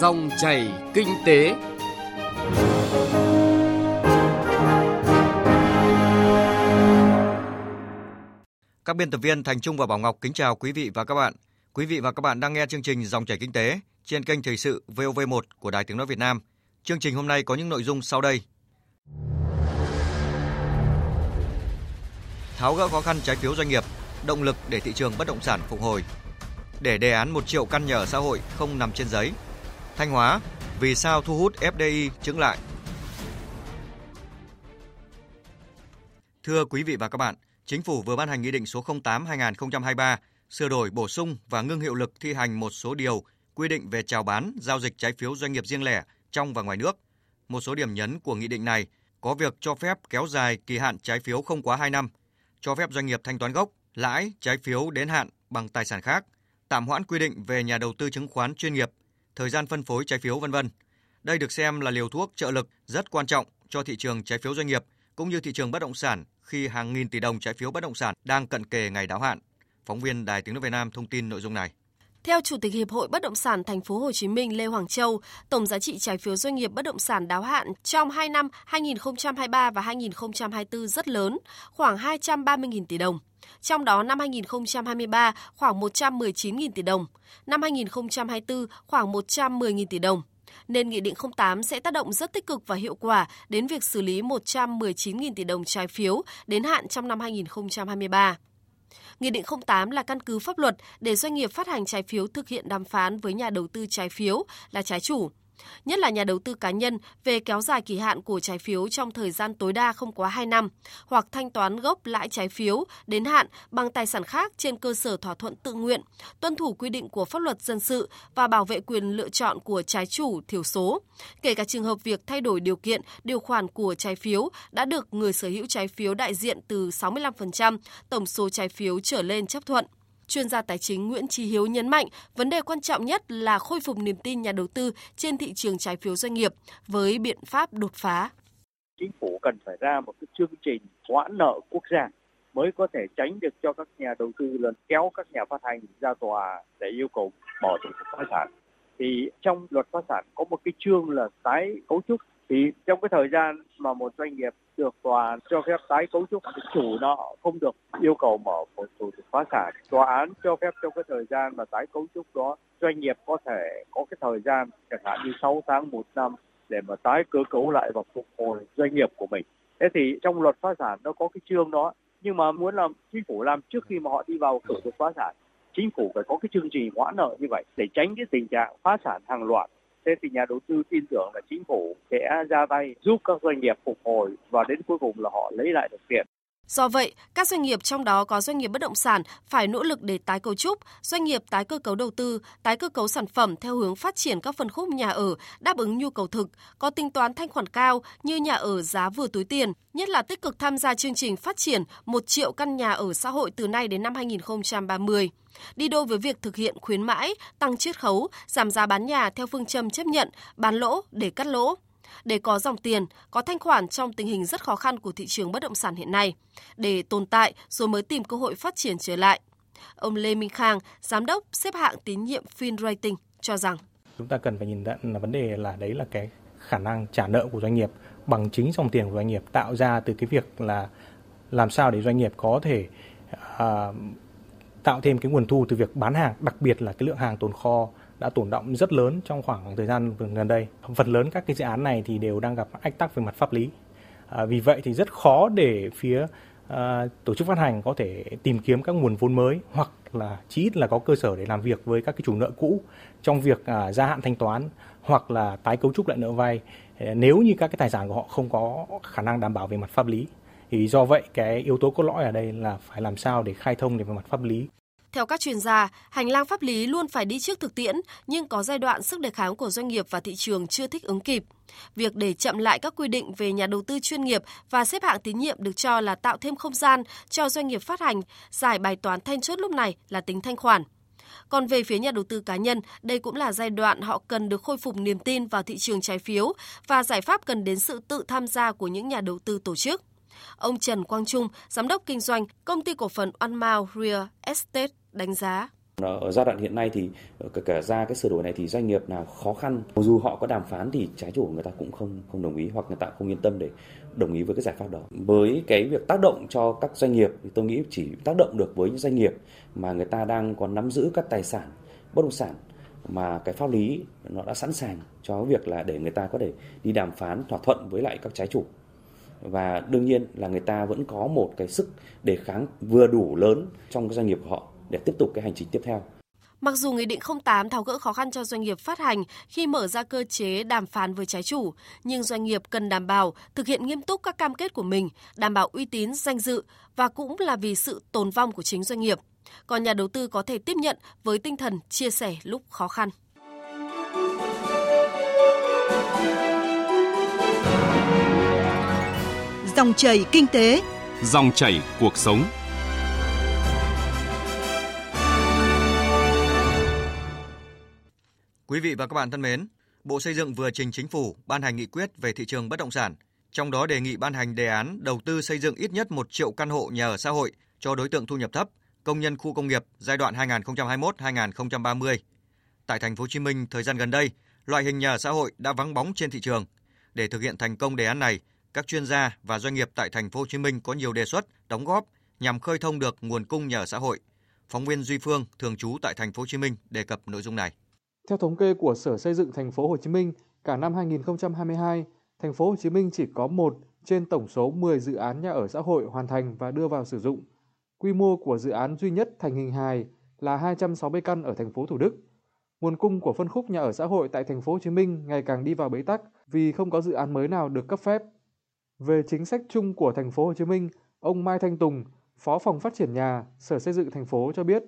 Dòng chảy kinh tế. Các biên tập viên Thành Trung và Bảo Ngọc kính chào quý vị và các bạn. Quý vị và các bạn đang nghe chương trình Dòng chảy kinh tế trên kênh Thời sự VOV1 của Đài Tiếng nói Việt Nam. Chương trình hôm nay có những nội dung sau đây. Tháo gỡ khó khăn trái phiếu doanh nghiệp, động lực để thị trường bất động sản phục hồi. Để đề án 1 triệu căn nhà ở xã hội không nằm trên giấy. Thanh Hóa, vì sao thu hút FDI chứng lại? Thưa quý vị và các bạn, Chính phủ vừa ban hành Nghị định số 08-2023 sửa đổi bổ sung và ngưng hiệu lực thi hành một số điều quy định về chào bán, giao dịch trái phiếu doanh nghiệp riêng lẻ trong và ngoài nước. Một số điểm nhấn của nghị định này có việc cho phép kéo dài kỳ hạn trái phiếu không quá 2 năm, cho phép doanh nghiệp thanh toán gốc, lãi, trái phiếu đến hạn bằng tài sản khác, tạm hoãn quy định về nhà đầu tư chứng khoán chuyên nghiệp, thời gian phân phối trái phiếu, vân vân. Đây được xem là liều thuốc trợ lực rất quan trọng cho thị trường trái phiếu doanh nghiệp, cũng như thị trường bất động sản khi hàng nghìn tỷ đồng trái phiếu bất động sản đang cận kề ngày đáo hạn. Phóng viên Đài Tiếng nói Việt Nam thông tin nội dung này. Theo Chủ tịch Hiệp hội Bất động sản Thành phố Hồ Chí Minh Lê Hoàng Châu, tổng giá trị trái phiếu doanh nghiệp bất động sản đáo hạn trong 2 năm 2023 và 2024 rất lớn, khoảng 230.000 tỷ đồng. Trong đó năm 2023 khoảng 119.000 tỷ đồng, năm 2024 khoảng 110.000 tỷ đồng nên Nghị định 08 sẽ tác động rất tích cực và hiệu quả đến việc xử lý 119.000 tỷ đồng trái phiếu đến hạn trong năm 2023. Nghị định 08 là căn cứ pháp luật để doanh nghiệp phát hành trái phiếu thực hiện đàm phán với nhà đầu tư trái phiếu là trái chủ nhất là nhà đầu tư cá nhân về kéo dài kỳ hạn của trái phiếu trong thời gian tối đa không quá 2 năm hoặc thanh toán gốc lãi trái phiếu đến hạn bằng tài sản khác trên cơ sở thỏa thuận tự nguyện, tuân thủ quy định của pháp luật dân sự và bảo vệ quyền lựa chọn của trái chủ thiểu số, kể cả trường hợp việc thay đổi điều kiện, điều khoản của trái phiếu đã được người sở hữu trái phiếu đại diện từ 65% tổng số trái phiếu trở lên chấp thuận. Chuyên gia tài chính Nguyễn Trí Hiếu nhấn mạnh, vấn đề quan trọng nhất là khôi phục niềm tin nhà đầu tư trên thị trường trái phiếu doanh nghiệp với biện pháp đột phá. Chính phủ cần phải ra một cái chương trình hoãn nợ quốc gia mới có thể tránh được cho các nhà đầu tư lần kéo các nhà phát hành ra tòa để yêu cầu bỏ thủ tục phá sản. Thì trong luật phá sản có một cái chương là tái cấu trúc thì trong cái thời gian mà một doanh nghiệp được tòa, cho phép tái cấu trúc thì chủ nó không được yêu cầu mở một thủ tục phá sản. Tòa án cho phép trong cái thời gian mà tái cấu trúc đó, doanh nghiệp có thể có cái thời gian chẳng hạn như 6 tháng, một năm để mà tái cơ cấu lại và phục hồi doanh nghiệp của mình. Thế thì trong luật phá sản nó có cái chương đó, nhưng mà muốn làm, chính phủ làm trước khi mà họ đi vào thủ tục phá sản, chính phủ phải có cái chương trình hoãn nợ như vậy để tránh cái tình trạng phá sản hàng loạt thế thì nhà đầu tư tin tưởng là chính phủ sẽ ra tay giúp các doanh nghiệp phục hồi và đến cuối cùng là họ lấy lại được tiền. Do vậy, các doanh nghiệp trong đó có doanh nghiệp bất động sản phải nỗ lực để tái cấu trúc, doanh nghiệp tái cơ cấu đầu tư, tái cơ cấu sản phẩm theo hướng phát triển các phân khúc nhà ở đáp ứng nhu cầu thực, có tính toán thanh khoản cao như nhà ở giá vừa túi tiền, nhất là tích cực tham gia chương trình phát triển 1 triệu căn nhà ở xã hội từ nay đến năm 2030 đi đôi với việc thực hiện khuyến mãi, tăng chiết khấu, giảm giá bán nhà theo phương châm chấp nhận, bán lỗ để cắt lỗ để có dòng tiền, có thanh khoản trong tình hình rất khó khăn của thị trường bất động sản hiện nay, để tồn tại rồi mới tìm cơ hội phát triển trở lại. Ông Lê Minh Khang, giám đốc xếp hạng tín nhiệm FinRating cho rằng chúng ta cần phải nhìn nhận là vấn đề là đấy là cái khả năng trả nợ của doanh nghiệp bằng chính dòng tiền của doanh nghiệp tạo ra từ cái việc là làm sao để doanh nghiệp có thể uh, tạo thêm cái nguồn thu từ việc bán hàng, đặc biệt là cái lượng hàng tồn kho đã tồn động rất lớn trong khoảng thời gian gần đây. Phần lớn các cái dự án này thì đều đang gặp ách tắc về mặt pháp lý. À, vì vậy thì rất khó để phía à, tổ chức phát hành có thể tìm kiếm các nguồn vốn mới hoặc là chí ít là có cơ sở để làm việc với các cái chủ nợ cũ trong việc à, gia hạn thanh toán hoặc là tái cấu trúc lại nợ vay à, nếu như các cái tài sản của họ không có khả năng đảm bảo về mặt pháp lý thì do vậy cái yếu tố cốt lõi ở đây là phải làm sao để khai thông về mặt pháp lý theo các chuyên gia, hành lang pháp lý luôn phải đi trước thực tiễn, nhưng có giai đoạn sức đề kháng của doanh nghiệp và thị trường chưa thích ứng kịp. Việc để chậm lại các quy định về nhà đầu tư chuyên nghiệp và xếp hạng tín nhiệm được cho là tạo thêm không gian cho doanh nghiệp phát hành, giải bài toán then chốt lúc này là tính thanh khoản. Còn về phía nhà đầu tư cá nhân, đây cũng là giai đoạn họ cần được khôi phục niềm tin vào thị trường trái phiếu và giải pháp cần đến sự tự tham gia của những nhà đầu tư tổ chức. Ông Trần Quang Trung, giám đốc kinh doanh công ty cổ phần One Mile Real Estate đánh giá ờ, Ở giai đoạn hiện nay thì ờ, kể cả ra cái sửa đổi này thì doanh nghiệp nào khó khăn dù họ có đàm phán thì trái chủ người ta cũng không không đồng ý hoặc người ta không yên tâm để đồng ý với cái giải pháp đó. Với cái việc tác động cho các doanh nghiệp thì tôi nghĩ chỉ tác động được với những doanh nghiệp mà người ta đang còn nắm giữ các tài sản bất động sản mà cái pháp lý nó đã sẵn sàng cho việc là để người ta có thể đi đàm phán thỏa thuận với lại các trái chủ và đương nhiên là người ta vẫn có một cái sức đề kháng vừa đủ lớn trong cái doanh nghiệp của họ để tiếp tục cái hành trình tiếp theo. Mặc dù Nghị định 08 tháo gỡ khó khăn cho doanh nghiệp phát hành khi mở ra cơ chế đàm phán với trái chủ, nhưng doanh nghiệp cần đảm bảo thực hiện nghiêm túc các cam kết của mình, đảm bảo uy tín, danh dự và cũng là vì sự tồn vong của chính doanh nghiệp. Còn nhà đầu tư có thể tiếp nhận với tinh thần chia sẻ lúc khó khăn. Dòng chảy kinh tế, dòng chảy cuộc sống. Quý vị và các bạn thân mến, Bộ Xây dựng vừa trình Chính phủ ban hành nghị quyết về thị trường bất động sản, trong đó đề nghị ban hành đề án đầu tư xây dựng ít nhất 1 triệu căn hộ nhà ở xã hội cho đối tượng thu nhập thấp, công nhân khu công nghiệp giai đoạn 2021-2030. Tại thành phố Hồ Chí Minh thời gian gần đây, loại hình nhà ở xã hội đã vắng bóng trên thị trường. Để thực hiện thành công đề án này, các chuyên gia và doanh nghiệp tại thành phố Hồ Chí Minh có nhiều đề xuất, đóng góp nhằm khơi thông được nguồn cung nhà ở xã hội. Phóng viên Duy Phương thường trú tại thành phố Hồ Chí Minh đề cập nội dung này. Theo thống kê của Sở Xây dựng thành phố Hồ Chí Minh, cả năm 2022, thành phố Hồ Chí Minh chỉ có một trên tổng số 10 dự án nhà ở xã hội hoàn thành và đưa vào sử dụng. Quy mô của dự án duy nhất thành hình hài là 260 căn ở thành phố Thủ Đức. Nguồn cung của phân khúc nhà ở xã hội tại thành phố Hồ Chí Minh ngày càng đi vào bế tắc vì không có dự án mới nào được cấp phép. Về chính sách chung của thành phố Hồ Chí Minh, ông Mai Thanh Tùng, Phó phòng phát triển nhà, Sở Xây dựng thành phố cho biết,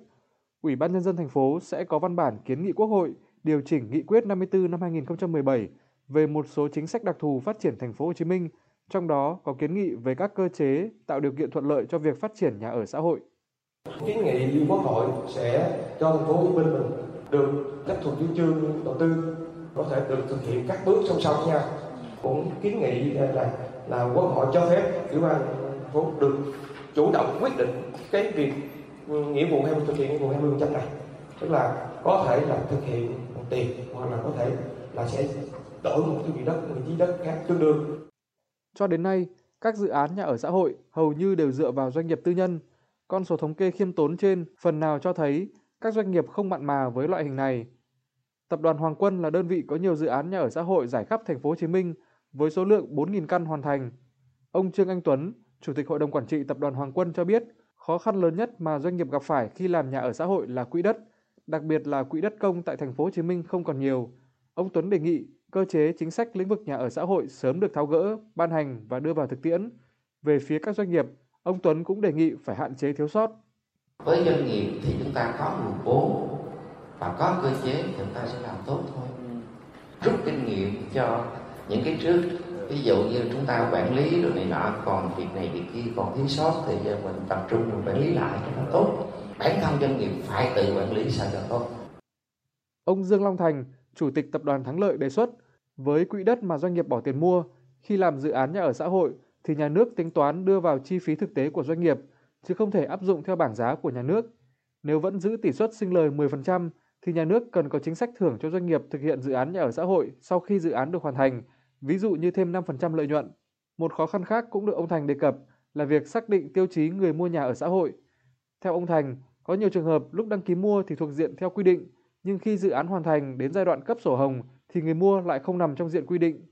Ủy ban nhân dân thành phố sẽ có văn bản kiến nghị Quốc hội điều chỉnh Nghị quyết 54 năm 2017 về một số chính sách đặc thù phát triển thành phố Hồ Chí Minh, trong đó có kiến nghị về các cơ chế tạo điều kiện thuận lợi cho việc phát triển nhà ở xã hội. Kiến nghị Quốc hội sẽ cho thành phố Hồ Chí Minh mình được chấp thuận chủ trương đầu tư có thể được thực hiện các bước song song nha. Cũng kiến nghị là là Quốc hội cho phép, ủy ban phố được chủ động quyết định cái việc ừ, nghĩa vụ hay thực hiện nghĩa vụ 20% này. Tức là có thể là thực hiện bằng tiền, hoặc là có thể là sẽ đổi một cái vị đất một vị đất khác tương đương. Cho đến nay, các dự án nhà ở xã hội hầu như đều dựa vào doanh nghiệp tư nhân. Con số thống kê khiêm tốn trên phần nào cho thấy các doanh nghiệp không mặn mà với loại hình này. Tập đoàn Hoàng Quân là đơn vị có nhiều dự án nhà ở xã hội giải khắp thành phố Hồ Chí Minh với số lượng 4.000 căn hoàn thành. Ông Trương Anh Tuấn, Chủ tịch Hội đồng Quản trị Tập đoàn Hoàng Quân cho biết, khó khăn lớn nhất mà doanh nghiệp gặp phải khi làm nhà ở xã hội là quỹ đất, đặc biệt là quỹ đất công tại thành phố Hồ Chí Minh không còn nhiều. Ông Tuấn đề nghị cơ chế chính sách lĩnh vực nhà ở xã hội sớm được tháo gỡ, ban hành và đưa vào thực tiễn. Về phía các doanh nghiệp, ông Tuấn cũng đề nghị phải hạn chế thiếu sót. Với doanh nghiệp thì chúng ta có nguồn vốn và có cơ chế thì chúng ta sẽ làm tốt thôi. Rút kinh nghiệm cho những cái trước, ví dụ như chúng ta quản lý rồi này nọ, còn việc này việc kia, còn thiếu sót thì giờ mình tập trung mình quản lý lại cho nó tốt. Bản thân doanh nghiệp phải tự quản lý sao cho tốt. Ông Dương Long Thành, chủ tịch tập đoàn Thắng Lợi đề xuất, với quỹ đất mà doanh nghiệp bỏ tiền mua, khi làm dự án nhà ở xã hội thì nhà nước tính toán đưa vào chi phí thực tế của doanh nghiệp, chứ không thể áp dụng theo bảng giá của nhà nước. Nếu vẫn giữ tỷ suất sinh lời 10% thì nhà nước cần có chính sách thưởng cho doanh nghiệp thực hiện dự án nhà ở xã hội sau khi dự án được hoàn thành ví dụ như thêm 5% lợi nhuận. Một khó khăn khác cũng được ông Thành đề cập là việc xác định tiêu chí người mua nhà ở xã hội. Theo ông Thành, có nhiều trường hợp lúc đăng ký mua thì thuộc diện theo quy định, nhưng khi dự án hoàn thành đến giai đoạn cấp sổ hồng thì người mua lại không nằm trong diện quy định.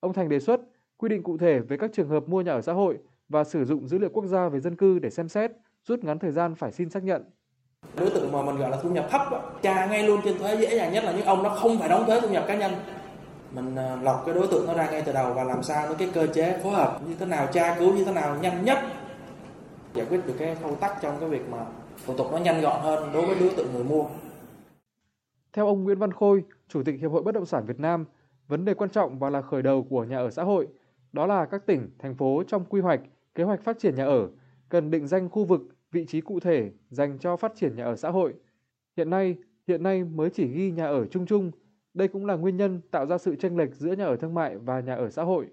Ông Thành đề xuất quy định cụ thể về các trường hợp mua nhà ở xã hội và sử dụng dữ liệu quốc gia về dân cư để xem xét, rút ngắn thời gian phải xin xác nhận. Đối tượng mà mình gọi là thu nhập thấp, tra ngay luôn trên thuế dễ dàng nhất là những ông nó không phải đóng thuế thu nhập cá nhân mình ờ, lọc cái đối tượng nó ra ngay từ đầu và làm sao nó cái cơ chế phối hợp như thế nào tra cứu như thế nào nhanh nhất giải quyết được cái khâu tắc trong cái việc mà thủ tục nó nhanh gọn hơn đối với đối tượng người mua. Theo ông Nguyễn Văn Khôi, Chủ tịch Hiệp hội Bất động sản Việt Nam, vấn đề quan trọng và là khởi đầu của nhà ở xã hội, đó là các tỉnh, thành phố trong quy hoạch, kế hoạch phát triển nhà ở cần định danh khu vực, vị trí cụ thể dành cho phát triển nhà ở xã hội. Hiện nay, hiện nay mới chỉ ghi nhà ở chung chung đây cũng là nguyên nhân tạo ra sự chênh lệch giữa nhà ở thương mại và nhà ở xã hội.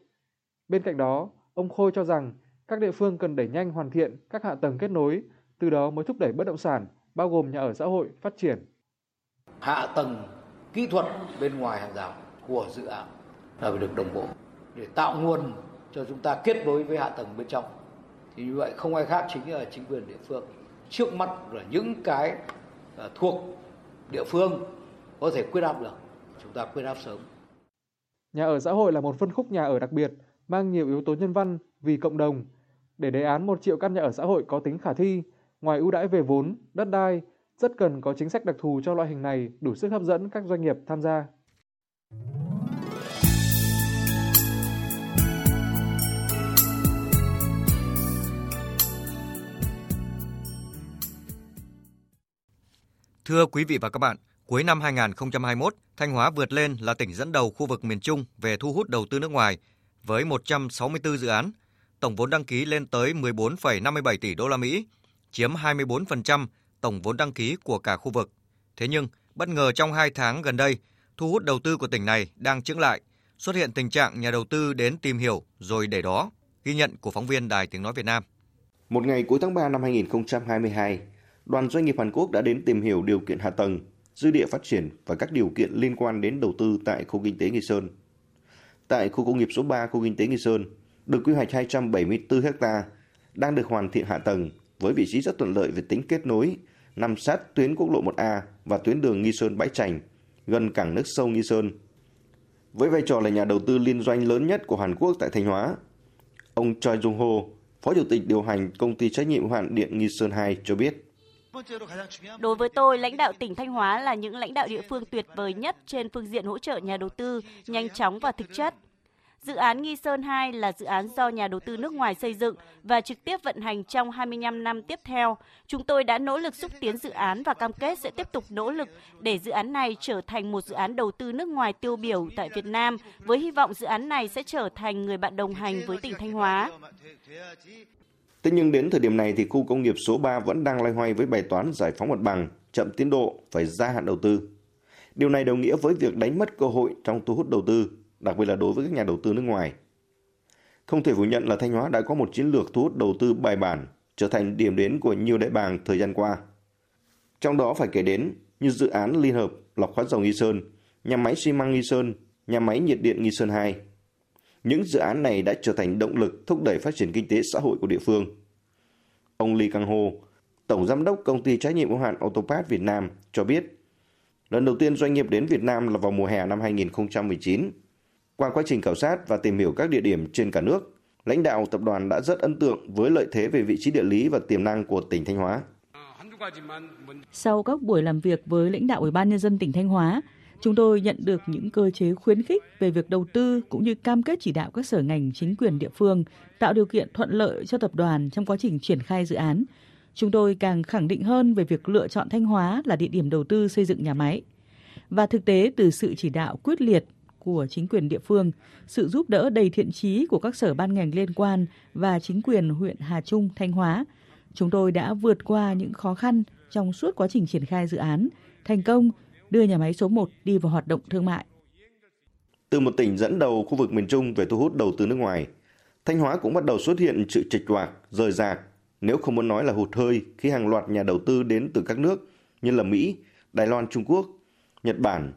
Bên cạnh đó, ông Khôi cho rằng các địa phương cần đẩy nhanh hoàn thiện các hạ tầng kết nối, từ đó mới thúc đẩy bất động sản, bao gồm nhà ở xã hội, phát triển. Hạ tầng kỹ thuật bên ngoài hàng rào của dự án là phải được đồng bộ để tạo nguồn cho chúng ta kết nối với hạ tầng bên trong. Thì như vậy không ai khác chính là chính quyền địa phương. Trước mắt là những cái à, thuộc địa phương có thể quyết áp được, chúng ta quyết áp sớm. Nhà ở xã hội là một phân khúc nhà ở đặc biệt, mang nhiều yếu tố nhân văn vì cộng đồng. Để đề án 1 triệu căn nhà ở xã hội có tính khả thi, ngoài ưu đãi về vốn, đất đai, rất cần có chính sách đặc thù cho loại hình này đủ sức hấp dẫn các doanh nghiệp tham gia. Thưa quý vị và các bạn, cuối năm 2021, Thanh Hóa vượt lên là tỉnh dẫn đầu khu vực miền Trung về thu hút đầu tư nước ngoài với 164 dự án, tổng vốn đăng ký lên tới 14,57 tỷ đô la Mỹ, chiếm 24% tổng vốn đăng ký của cả khu vực. Thế nhưng, bất ngờ trong 2 tháng gần đây, thu hút đầu tư của tỉnh này đang chững lại, xuất hiện tình trạng nhà đầu tư đến tìm hiểu rồi để đó, ghi nhận của phóng viên Đài Tiếng Nói Việt Nam. Một ngày cuối tháng 3 năm 2022, đoàn doanh nghiệp Hàn Quốc đã đến tìm hiểu điều kiện hạ tầng, dư địa phát triển và các điều kiện liên quan đến đầu tư tại khu kinh tế Nghi Sơn. Tại khu công nghiệp số 3 khu kinh tế Nghi Sơn, được quy hoạch 274 ha, đang được hoàn thiện hạ tầng với vị trí rất thuận lợi về tính kết nối, nằm sát tuyến quốc lộ 1A và tuyến đường Nghi Sơn Bãi Trành, gần cảng nước sâu Nghi Sơn. Với vai trò là nhà đầu tư liên doanh lớn nhất của Hàn Quốc tại Thanh Hóa, ông Choi Jung Ho, Phó Chủ tịch điều hành công ty trách nhiệm hạn điện Nghi Sơn 2 cho biết. Đối với tôi, lãnh đạo tỉnh Thanh Hóa là những lãnh đạo địa phương tuyệt vời nhất trên phương diện hỗ trợ nhà đầu tư nhanh chóng và thực chất. Dự án Nghi Sơn 2 là dự án do nhà đầu tư nước ngoài xây dựng và trực tiếp vận hành trong 25 năm tiếp theo. Chúng tôi đã nỗ lực xúc tiến dự án và cam kết sẽ tiếp tục nỗ lực để dự án này trở thành một dự án đầu tư nước ngoài tiêu biểu tại Việt Nam, với hy vọng dự án này sẽ trở thành người bạn đồng hành với tỉnh Thanh Hóa. Thế nhưng đến thời điểm này thì khu công nghiệp số 3 vẫn đang loay hoay với bài toán giải phóng mặt bằng, chậm tiến độ, phải gia hạn đầu tư. Điều này đồng nghĩa với việc đánh mất cơ hội trong thu hút đầu tư, đặc biệt là đối với các nhà đầu tư nước ngoài. Không thể phủ nhận là Thanh Hóa đã có một chiến lược thu hút đầu tư bài bản, trở thành điểm đến của nhiều đại bàng thời gian qua. Trong đó phải kể đến như dự án liên hợp lọc hóa dầu Nghi Sơn, nhà máy xi măng Nghi Sơn, nhà máy nhiệt điện Nghi Sơn 2. Những dự án này đã trở thành động lực thúc đẩy phát triển kinh tế xã hội của địa phương. Ông Lee Kang Ho, Tổng Giám đốc Công ty trách nhiệm hữu hạn Autopath Việt Nam cho biết, lần đầu tiên doanh nghiệp đến Việt Nam là vào mùa hè năm 2019. Qua quá trình khảo sát và tìm hiểu các địa điểm trên cả nước, lãnh đạo tập đoàn đã rất ấn tượng với lợi thế về vị trí địa lý và tiềm năng của tỉnh Thanh Hóa. Sau các buổi làm việc với lãnh đạo Ủy ban nhân dân tỉnh Thanh Hóa, chúng tôi nhận được những cơ chế khuyến khích về việc đầu tư cũng như cam kết chỉ đạo các sở ngành chính quyền địa phương tạo điều kiện thuận lợi cho tập đoàn trong quá trình triển khai dự án. Chúng tôi càng khẳng định hơn về việc lựa chọn Thanh Hóa là địa điểm đầu tư xây dựng nhà máy. Và thực tế từ sự chỉ đạo quyết liệt của chính quyền địa phương, sự giúp đỡ đầy thiện chí của các sở ban ngành liên quan và chính quyền huyện Hà Trung, Thanh Hóa, chúng tôi đã vượt qua những khó khăn trong suốt quá trình triển khai dự án, thành công đưa nhà máy số 1 đi vào hoạt động thương mại. Từ một tỉnh dẫn đầu khu vực miền Trung về thu hút đầu tư nước ngoài, Thanh Hóa cũng bắt đầu xuất hiện sự trịch toạc, rời rạc, nếu không muốn nói là hụt hơi khi hàng loạt nhà đầu tư đến từ các nước như là Mỹ, Đài Loan, Trung Quốc, Nhật Bản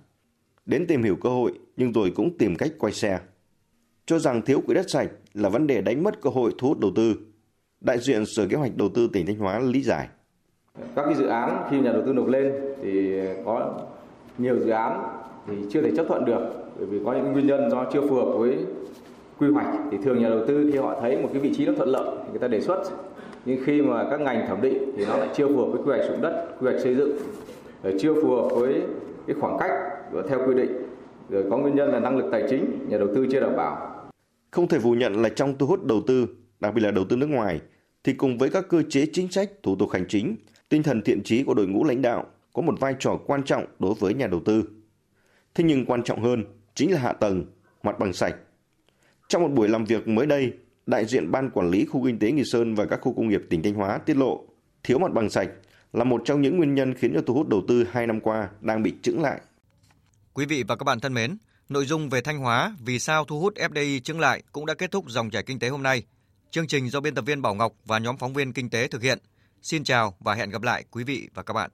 đến tìm hiểu cơ hội nhưng rồi cũng tìm cách quay xe. Cho rằng thiếu quỹ đất sạch là vấn đề đánh mất cơ hội thu hút đầu tư. Đại diện Sở Kế hoạch Đầu tư tỉnh Thanh Hóa lý giải. Các cái dự án khi nhà đầu tư nộp lên thì có nhiều dự án thì chưa thể chấp thuận được, bởi vì có những nguyên nhân do chưa phù hợp với quy hoạch thì thường nhà đầu tư khi họ thấy một cái vị trí nó thuận lợi thì người ta đề xuất. Nhưng khi mà các ngành thẩm định thì nó lại chưa phù hợp với quy hoạch sử dụng đất, quy hoạch xây dựng chưa phù hợp với cái khoảng cách theo quy định, rồi có nguyên nhân là năng lực tài chính nhà đầu tư chưa đảm bảo. Không thể phủ nhận là trong thu hút đầu tư, đặc biệt là đầu tư nước ngoài, thì cùng với các cơ chế chính sách, thủ tục hành chính, tinh thần thiện trí của đội ngũ lãnh đạo có một vai trò quan trọng đối với nhà đầu tư thế nhưng quan trọng hơn chính là hạ tầng mặt bằng sạch trong một buổi làm việc mới đây, đại diện Ban Quản lý Khu Kinh tế Nghi Sơn và các khu công nghiệp tỉnh Thanh Hóa tiết lộ thiếu mặt bằng sạch là một trong những nguyên nhân khiến cho thu hút đầu tư hai năm qua đang bị chững lại. Quý vị và các bạn thân mến, nội dung về Thanh Hóa vì sao thu hút FDI chững lại cũng đã kết thúc dòng chảy kinh tế hôm nay. Chương trình do biên tập viên Bảo Ngọc và nhóm phóng viên kinh tế thực hiện. Xin chào và hẹn gặp lại quý vị và các bạn.